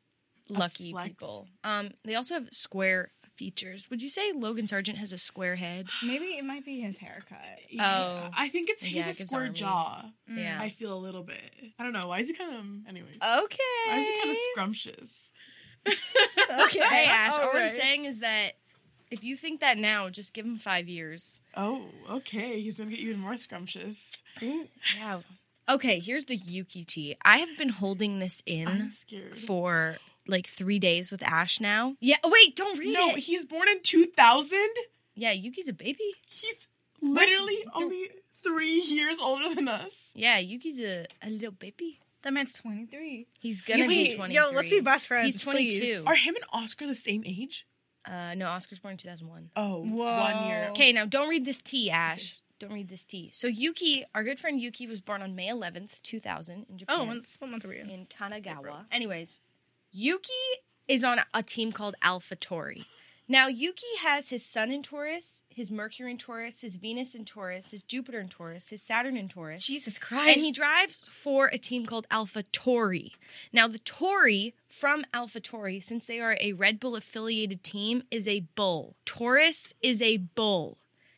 lucky people. Um, They also have square features. Would you say Logan Sargeant has a square head? (gasps) Maybe it might be his haircut. Yeah, Oh. I think it's he's Yeah, a it square army. jaw. Mm. Yeah. I feel a little bit. I don't know. Why is he kind of? Anyways. Okay. Why is he kind of scrumptious? (laughs) okay. Hey Ash, all, I'm saying is that if you think that now, just give him five years. Oh, okay. He's gonna get even more scrumptious. Yeah. Okay, here's the Yuki tea. I have been holding this in for like three days with Ash now. Yeah. Oh, wait, don't read no, it. he's born in 2000. Yeah, Yuki's a baby. He's literally only three years older than us. Yeah, Yuki's a, a little baby. That man's 23. He's gonna Wait, be 23. Yo, let's be best friends. He's 22. please. Are him and Oscar the same age? Uh, no, Oscar's born in 2001. Oh, Whoa. one year. Okay, now don't read this tea, Ash. don't read this tea. So Yuki, our good friend Yuki, was born on May 11th, 2000 in Japan. Oh, what's, what month are we in? in April. Kanagawa. Anyways, Yuki is on a team called AlphaTauri. Now, Yuki has his Sun in Taurus, his Mercury in Taurus, his Venus in Taurus, his Jupiter in Taurus, his Saturn in Taurus. Jesus Christ. And he drives for a team called AlphaTauri. Now, the Tauri from AlphaTauri, since they are a Red Bull affiliated team, is a bull. Taurus is a bull.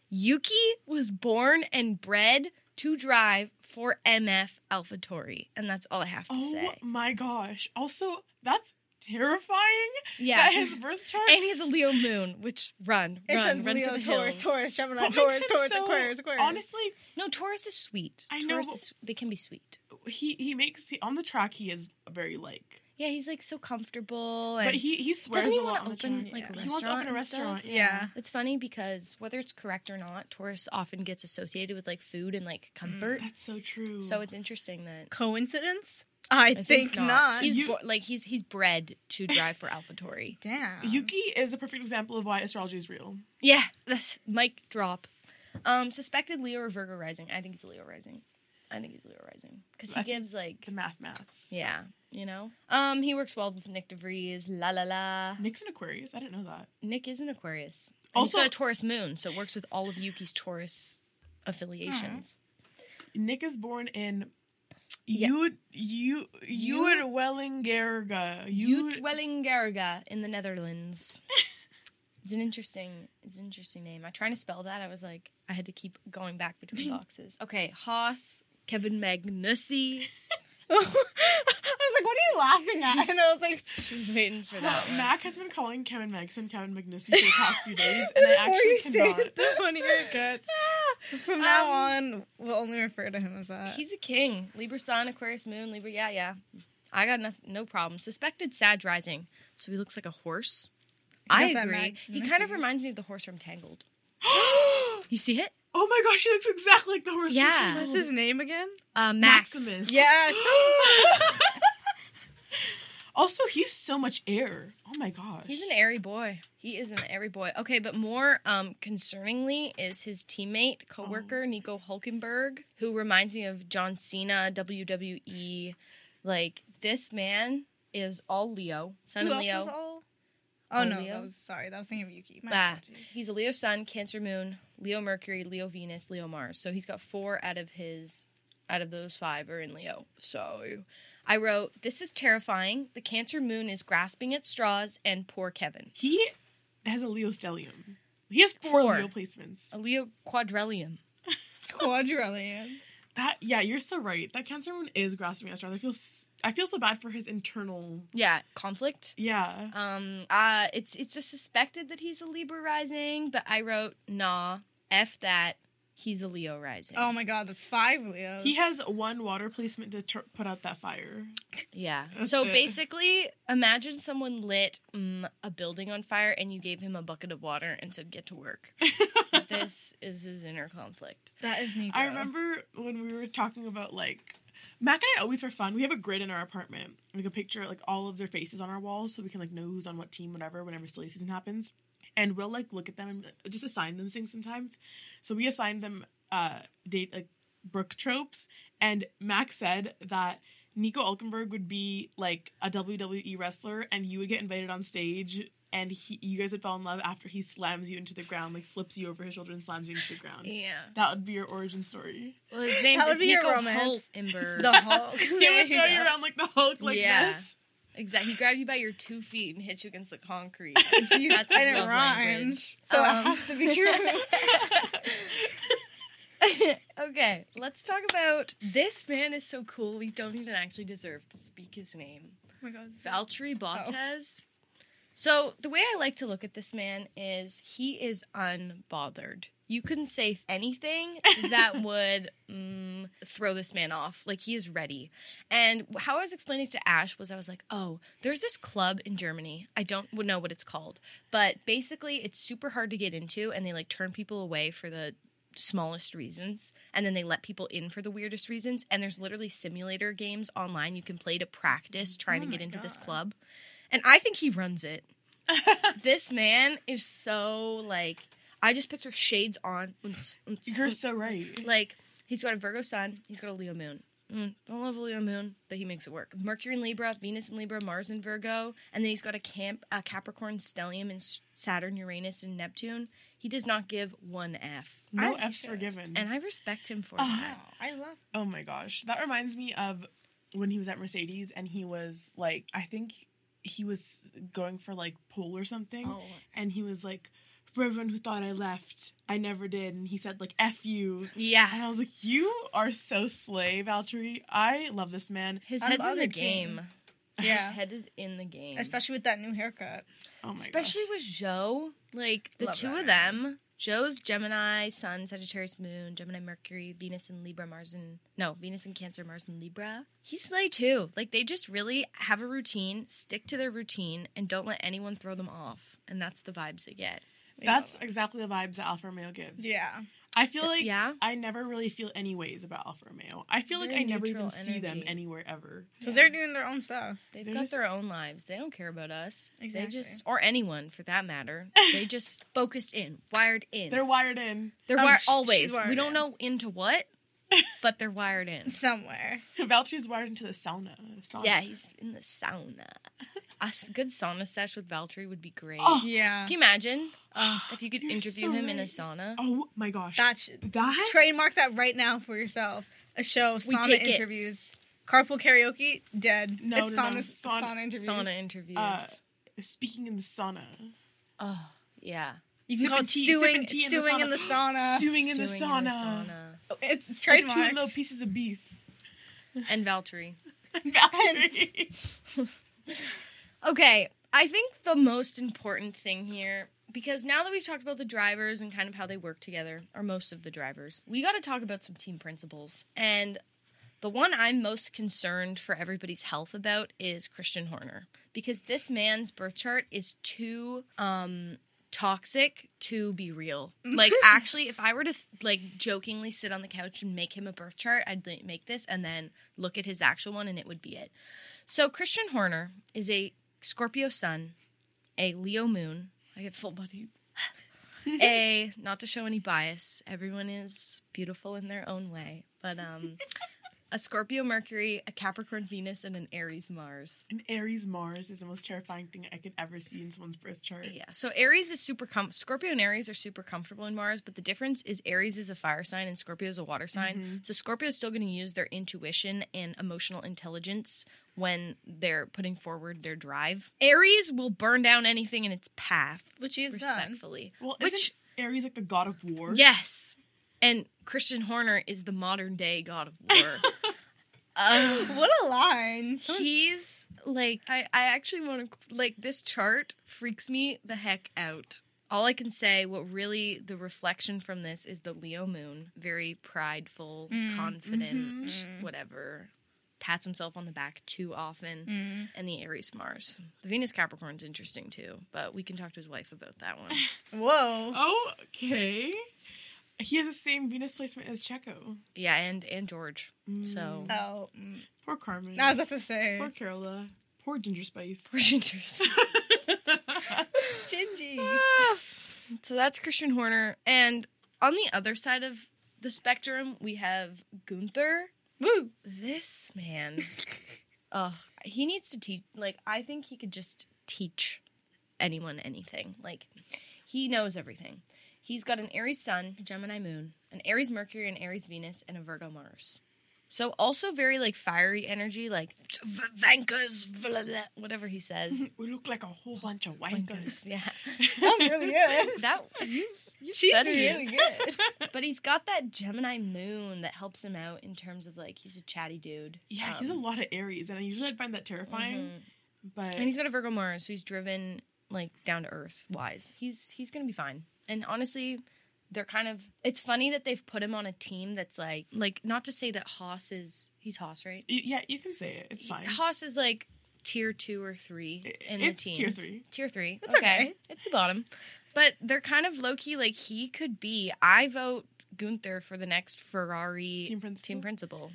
Yuki was born and bred to drive for MF AlphaTauri. And that's all I have to Oh say. Oh my gosh. Also, that's terrifying. Yeah. That his birth chart. and he's a Leo moon, which run, It run, says run Leo, for the Taurus, hills. Taurus, Gemini, (laughs) What Taurus, makes Taurus, so- Aquarius, Aquarius. Honestly, No, Taurus is sweet. I know, Taurus is, they can be sweet. he he makes he, on the track he is very like, Yeah, he's like so comfortable. And but he he swears doesn't he a lot want on to the open like Yeah. a He wants to open a restaurant? and restaurant. stuff? Yeah. It's funny because whether it's correct or not, Taurus often gets associated with like food and like mm, comfort. That's so true. So it's interesting that Coincidence? I, think, not. He's You- bo- like he's he's bred to drive for AlphaTauri. (laughs) Damn. Yuki is a perfect example of why astrology is real. Yeah, that's mic drop. Um, suspected Leo or Virgo rising. I think he's Leo rising. I think he's Leo rising because he I gives like The math maths. yeah, you know. Um, he works well with Nyck de Vries. La la la. Nick's an Aquarius. I didn't know that. Nick is an Aquarius. And Also- he's got a Taurus moon, so it works with all of Yuki's Taurus affiliations. Nick is born in Yeah. Ud you Wellingerga. Uitwellingerga in the Netherlands. (laughs) it's an interesting, it's an interesting name. I tried to spell that. I was like, I had to keep going back between (laughs) boxes. Okay, Haas, Kevin Magnussen. (laughs) I was like, what are you laughing at? And I was like, She's waiting for that. one. Mac has been calling Kevin Megson Kevin McNissy for the past few days, and I actually cannot. it, the funnier it gets. (laughs) From now Um, on, we'll only refer to him as that. He's a king. Libra Sun, Aquarius Moon, Libra. Yeah, yeah. I got no, no problem. Suspected Sag rising, so he looks like a horse. got I agree. Mag- He kind of reminds me of the horse from Tangled. (gasps) (gasps) You see it? Oh my gosh, he looks exactly like the horse. from Yeah. Tangled. What's his name again? Uh, Max. Maximus. Yeah. (gasps) (laughs) also, he's so much air. Oh my gosh. He's an airy boy. He is an airy boy. Okay, but more um, concerningly is his teammate, coworker Nico Hulkenberg, who reminds me of John Cena, WWE. Like this man is all Leo, son Who of Leo. all? Oh All no, Leo? that was sorry. That was thinking of Yuki. My Ah, he's a Leo Sun, Cancer Moon, Leo Mercury, Leo Venus, Leo Mars. So he's got four out of his out of those five are in Leo. So I wrote, "This is terrifying. The Cancer Moon is grasping at straws, and poor Kevin, He has a Leo stellium. He has four, Four. Leo placements. a Leo quadrillion." (laughs) Quadrillion. That yeah, you're so right. That Cancer Moon is grasping at straws. I feel I feel so bad for his internal. Yeah, conflict. Yeah. Um, uh, it's it's a suspected that he's a Libra rising, but I wrote, "Nah, f that. He's a Leo rising." Oh my god, that's five Leos. He has one water placement to tr- put out that fire. Yeah. That's so it. basically, imagine someone lit mm, a building on fire and you gave him a bucket of water and said, "Get to work." (laughs) this is his inner conflict. That is Nico. I remember when we were talking about like Mac and I always for fun. We have a grid in our apartment, like a picture, like all of their faces on our walls, so we can like know who's on what team, whatever. Whenever silly season happens, and we'll like look at them and just assign them things sometimes. So we assigned them uh date like Brooke tropes, and Max said that Nico Hulkenberg would be like a WWE wrestler, and you would get invited on stage. And he, you guys would fall in love after he slams you into the ground, like flips you over his shoulder and slams you into the ground. Yeah. That would be your origin story. Well, his name's That would be Nico romance. Hulkenberg. the Hulk. (laughs) He would throw you around like the Hulk, like Yeah. this. Exactly. He grabbed you by your two feet and hit you against the concrete. (laughs) You- That's and it rhymes, so Um, it has to be true. (laughs) okay, let's talk about this man is so cool. We don't even actually deserve to speak his name. oh my god. Valtteri Bottas. So the way I like to look at this man is he is unbothered. You couldn't say anything that (laughs) would mm, throw this man off. Like he is ready. And how I was explaining to Ash was I was like, oh, there's this club in Germany. I don't know what it's called, but basically it's super hard to get into, and they like turn people away for the smallest reasons and then they let people in for the weirdest reasons and there's literally simulator games online you can play to practice oh trying Oh to get into this club and i think he runs it (laughs) this man is so like I just picture shades on. You're so right. like he's got a Virgo sun, he's got a Leo moon. Mm, don't love a Leo moon, but he makes it work. Mercury in Libra, Venus in Libra, Mars in Virgo, and then he's got a camp, a Capricorn, stellium, and Saturn, Uranus, and Neptune. He does not give one F, no I F's were given. and I respect him for Oh. that. I love. Oh my gosh. That reminds me of when he was at Mercedes and he was like, I think he was going for like pole or something. Oh. And he was like, for everyone who thought I left, I never did. And he said, like, F you. Yeah, And I was like, you are so slay, Valtteri. I love this man. his I'm head's in the the king. game. (laughs) Yeah. His head is in the game. Especially with that new haircut. Oh my Especially with Zhou. Like the Love two of man. them. Zhou's Gemini, Sun, Sagittarius, Moon, Gemini, Mercury, Venus and Libra, Mars and no, Venus and Cancer, Mars and Libra. He's slay too. Like they just really have a routine, stick to their routine, and don't let anyone throw them off. And that's the vibes they get. We That's love exactly the vibes that Alfa Romeo gives. yeah. I feel like yeah. I never really feel any ways about Alfa Romeo. I feel like I never even neutral see them anywhere ever. Because they're doing their own stuff. They've They're got just- their own lives. They don't care about us. They just or anyone for that matter. (laughs) they just focused in, wired in. They're wired in. They're Oh, wired always. wired we don't in. know into what, but they're wired in. (laughs) Somewhere. Valtteri's wired into the sauna. sauna. Yeah, he's in the sauna. (laughs) A good sauna sesh with Valtteri would be great. Oh, Yeah. Can you imagine Oh, if you could interview so him in a sauna? Oh my gosh. that should that trademark that right now for yourself. A show, We sauna take it. interviews. Carpool karaoke, dead. No, it's no, no. sauna, Sauna- sauna interviews. Sauna interviews. Uh, speaking in the sauna. oh, yeah. you can call it sipping tea- stewing, sipping tea in the stewing in the sauna. Stewing in the sauna. It's, it's Like two little pieces of beef. And Valtteri. (laughs) Valtteri. (laughs) Okay, I think the most important thing here, because now that we've talked about the drivers and kind of how they work together, or most of the drivers, we got to talk about some team principles. And the one I'm most concerned for everybody's health about is Christian Horner, because this man's birth chart is too um toxic to be real. (laughs) Like actually if I were to like jokingly sit on the couch and make him a birth chart, I'd make this and then look at his actual one and it would be it. So Christian Horner is a Scorpio sun, a Leo moon. I get full body. (laughs) a not to show any bias, everyone is beautiful in their own way, but um (laughs) a Scorpio Mercury, a Capricorn Venus and an Aries Mars. An Aries Mars is the most terrifying thing I could ever see in someone's birth chart. Yeah. So Aries is super com Scorpio and Aries are super comfortable in Mars, but the difference is Aries is a fire sign and Scorpio is a water sign. Mhm. So Scorpio is still going to use their intuition and emotional intelligence when they're putting forward their drive. Aries will burn down anything in its path, Which he's done. respectfully. Well, Which isn't Aries like the god of war? yes, and Christian Horner is the modern day god of war. Uh, (laughs) What a line. He's like I, I actually want to like this chart freaks me the heck out. All I can say, what really the reflection from this is the Leo moon, very prideful, Mm, confident, mhm. whatever, pats himself on the back too often, Mm. and the Aries Mars. The Venus Capricorn's interesting too, but we can talk to his wife about that one. (laughs) Whoa. Okay. He has the same Venus placement as Checo. yeah, and and George. So Oh. mm. Poor Carmen. I was just to say. Poor Carola. Poor Ginger Spice. Poor Gingers. (laughs) Gingy. so that's Christian Horner. And on the other side of the spectrum, we have Gunther. Woo. This man, (laughs) uh, he needs to teach. Like, I think he could just teach anyone anything. Like, he knows everything. He's got an Aries Sun, a Gemini Moon, an Aries Mercury, an Aries Venus, and a Virgo Mars. So also very like fiery energy, like Vankas, whatever he says. (laughs) we look like a whole bunch of wankers. Yeah, (laughs) That really good. that you you She's really good. (laughs) But he's got that Gemini moon that helps him out in terms of like he's a chatty dude. Yeah, he's a Um, lot of Aries, and I usually I'd find that terrifying. mhm. But And he's got a Virgo Mars, so he's driven like down to earth wise. He's he's gonna be fine. And honestly, they're kind of it's funny that they've put him on a team that's like like not to say that Haas is he's Haas, right? Yeah, you can say it. It's fine. Haas is like tier two or three in it's the team. tier three. Tier three. It's okay. okay. It's the bottom. But they're kind of low key like he could be. I vote Gunther for the next Ferrari Team principal. team principal.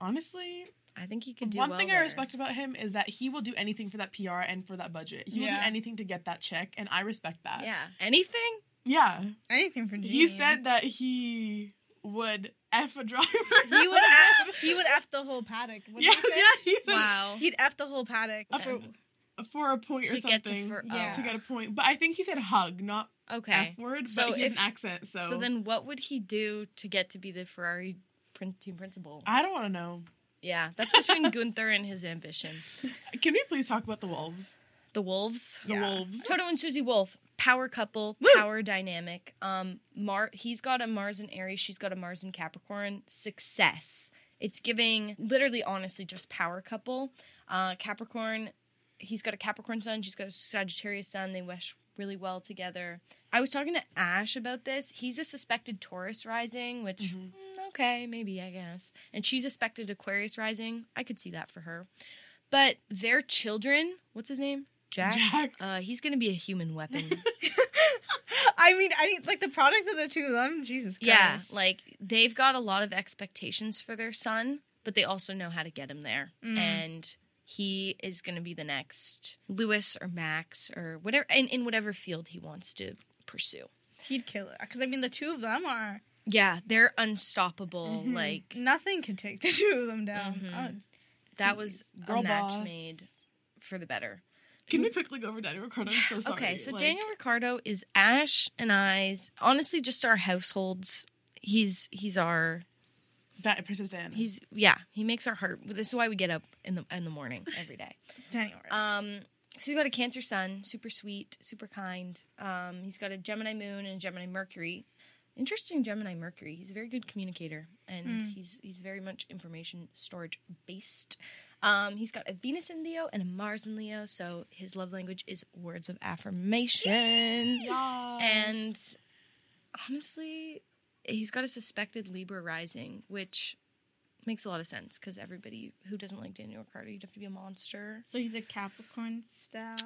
Honestly, I think he could do one well thing I respect about him is that he will do anything for that PR and for that budget. He will do anything to get that check, and I respect that. Yeah. Anything? Yeah. Anything for Gene. He said that he would F a driver. he would (laughs) F, he would F the whole paddock. Yeah, he yeah, he said Wow. He'd F the whole paddock. For, for a point or To get to something. Yeah. to get a point. But I think he said hug, not Okay. F word, So but he if- an accent, so. So then, what would he do to get to be the Ferrari team principal? I don't want to know. Yeah, that's between Gunther and his ambition. (laughs) Can we please talk about the wolves? The Wolves. The Yeah. wolves. Toto and Susie Wolff, power couple, Woo! power dynamic. Um, Mar, he's got a Mars and Aries, she's got a Mars and Capricorn. Success. It's giving literally, honestly, just power couple. Uh, Capricorn, he's got a Capricorn sun, she's got a Sagittarius sun. They mesh really well together. I was talking to Ash about this. He's a suspected Taurus rising, which Mhm. mm, okay, maybe I guess. And she's suspected Aquarius rising. I could see that for her. But their children, what's his name? Jack. Jack. Uh, he's gonna be a human weapon. (laughs) I mean, I like the product of the two of them. Jesus Christ. yeah, like they've got a lot of expectations for their son, but they also know how to get him there. Mm. And he is gonna be the next Lewis or Max or whatever in, in whatever field he wants to pursue. he'd kill it. Because I mean, the two of them are Yeah, they're unstoppable. Mhm. Like nothing could take the two of them down. Mhm. Oh, that was Girl a match boss. made for the better. Can we quickly go over Daniel Ricciardo? I'm so sorry. Okay, so Like, Daniel Ricciardo is Ash and I's honestly just our households. He's he's our That Princess Diana. he's yeah he makes our heart. This is why we get up in the in the morning every day. (laughs) Um, so he's got a Cancer Sun, super sweet, super kind. Um, he's got a Gemini Moon and a Gemini Mercury. Interesting Gemini Mercury. He's a very good communicator, and Mm. he's he's very much information storage based. Um, he's got a Venus in Leo and a Mars in Leo, so his love language is words of affirmation. Yes. And honestly, he's got a suspected Libra rising, which makes a lot of sense because everybody who doesn't like Daniel Ricciardo, you'd have to be a monster. So he's a Capricorn star.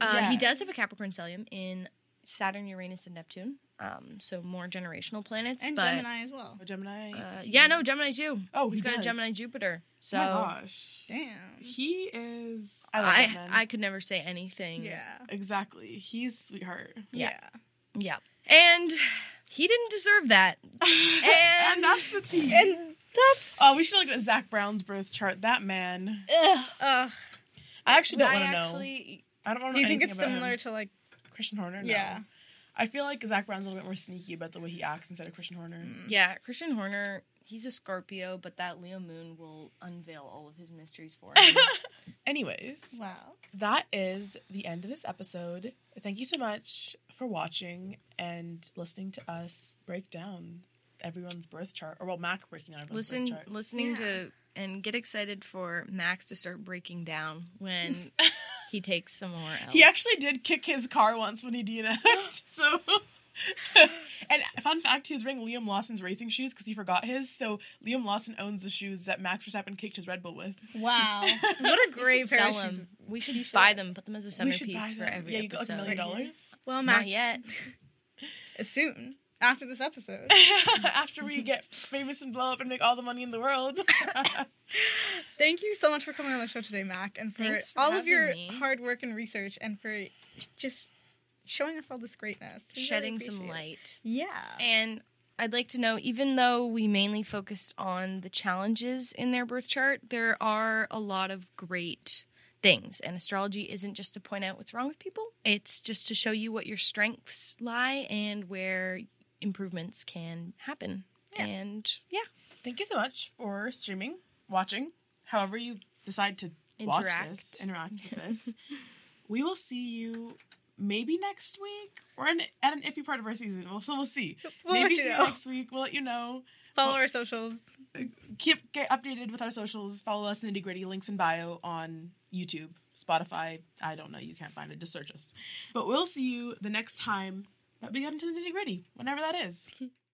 Uh, Yeah. He does have a Capricorn stellium in Saturn, Uranus, and Neptune. Um, so more generational planets, and but Gemini as well. Oh, Gemini. uh, yeah, no, Gemini too. Oh, he's he got a. Gemini Jupiter. So oh my gosh. Damn. He is. I love I that man. I could never say anything. Yeah. exactly. He's sweetheart. Yeah. Yeah. yeah, and he didn't deserve that. (laughs) and, that's the tea. And that's. Oh, we should have looked at Zak Brown's birth chart. That man. Ugh. Ugh. I actually don't I want to know. I don't want to do know you think it's similar him. to like? Christian Horner? No. Yeah. I feel like Zach Brown's a little bit more sneaky about the way he acts instead of Christian Horner. Mm. yeah, Christian Horner. He's a Scorpio, but that Leo Moon will unveil all of his mysteries for him. (laughs) Anyways, Wow. that is the end of this episode. Thank you so much for watching and listening to us break down everyone's birth chart, or well, Mac breaking down everyone's Listen, birth chart. listening Yeah. to and get excited for Max to start breaking down when (laughs) he takes some more else. He actually did kick his car once when he DNF'd. (laughs) so, (laughs) and fun fact, he was wearing Liam Lawson's racing shoes because he forgot his. So Liam Lawson owns the shoes that Max Verstappen kicked his Red Bull with. Wow. what a great pair sell of shoes. We should You should. buy them, put them as a centerpiece for them. every yeah, you got like a million dollars. Well, Not yet. soon after this episode. (laughs) After we get famous and blow up and make all the money in the world. (laughs) Thank you so much for coming on the show today, Mac, and for, for all of your me. hard work and research, and for just showing us all this greatness. We really Shedding some appreciate it. light. Yeah. And I'd like to know, even though we mainly focused on the challenges in their birth chart, there are a lot of great things. And astrology isn't just to point out what's wrong with people, it's just to show you what your strengths lie and where improvements can happen. Yeah. And yeah, Thank you so much for streaming, watching, however you decide to watch Interact. this, interact with (laughs) this. we will see you maybe next week or in, at an iffy part of our season. We'll, so we'll see. We'll maybe see you you next week. We'll let you know. Follow our socials. Uh, keep get updated with our socials. Follow us nitty gritty links in bio on YouTube, Spotify. I don't know. You can't find it. Just search us. But we'll see you the next time that we got into the nitty gritty, whenever that is. (laughs)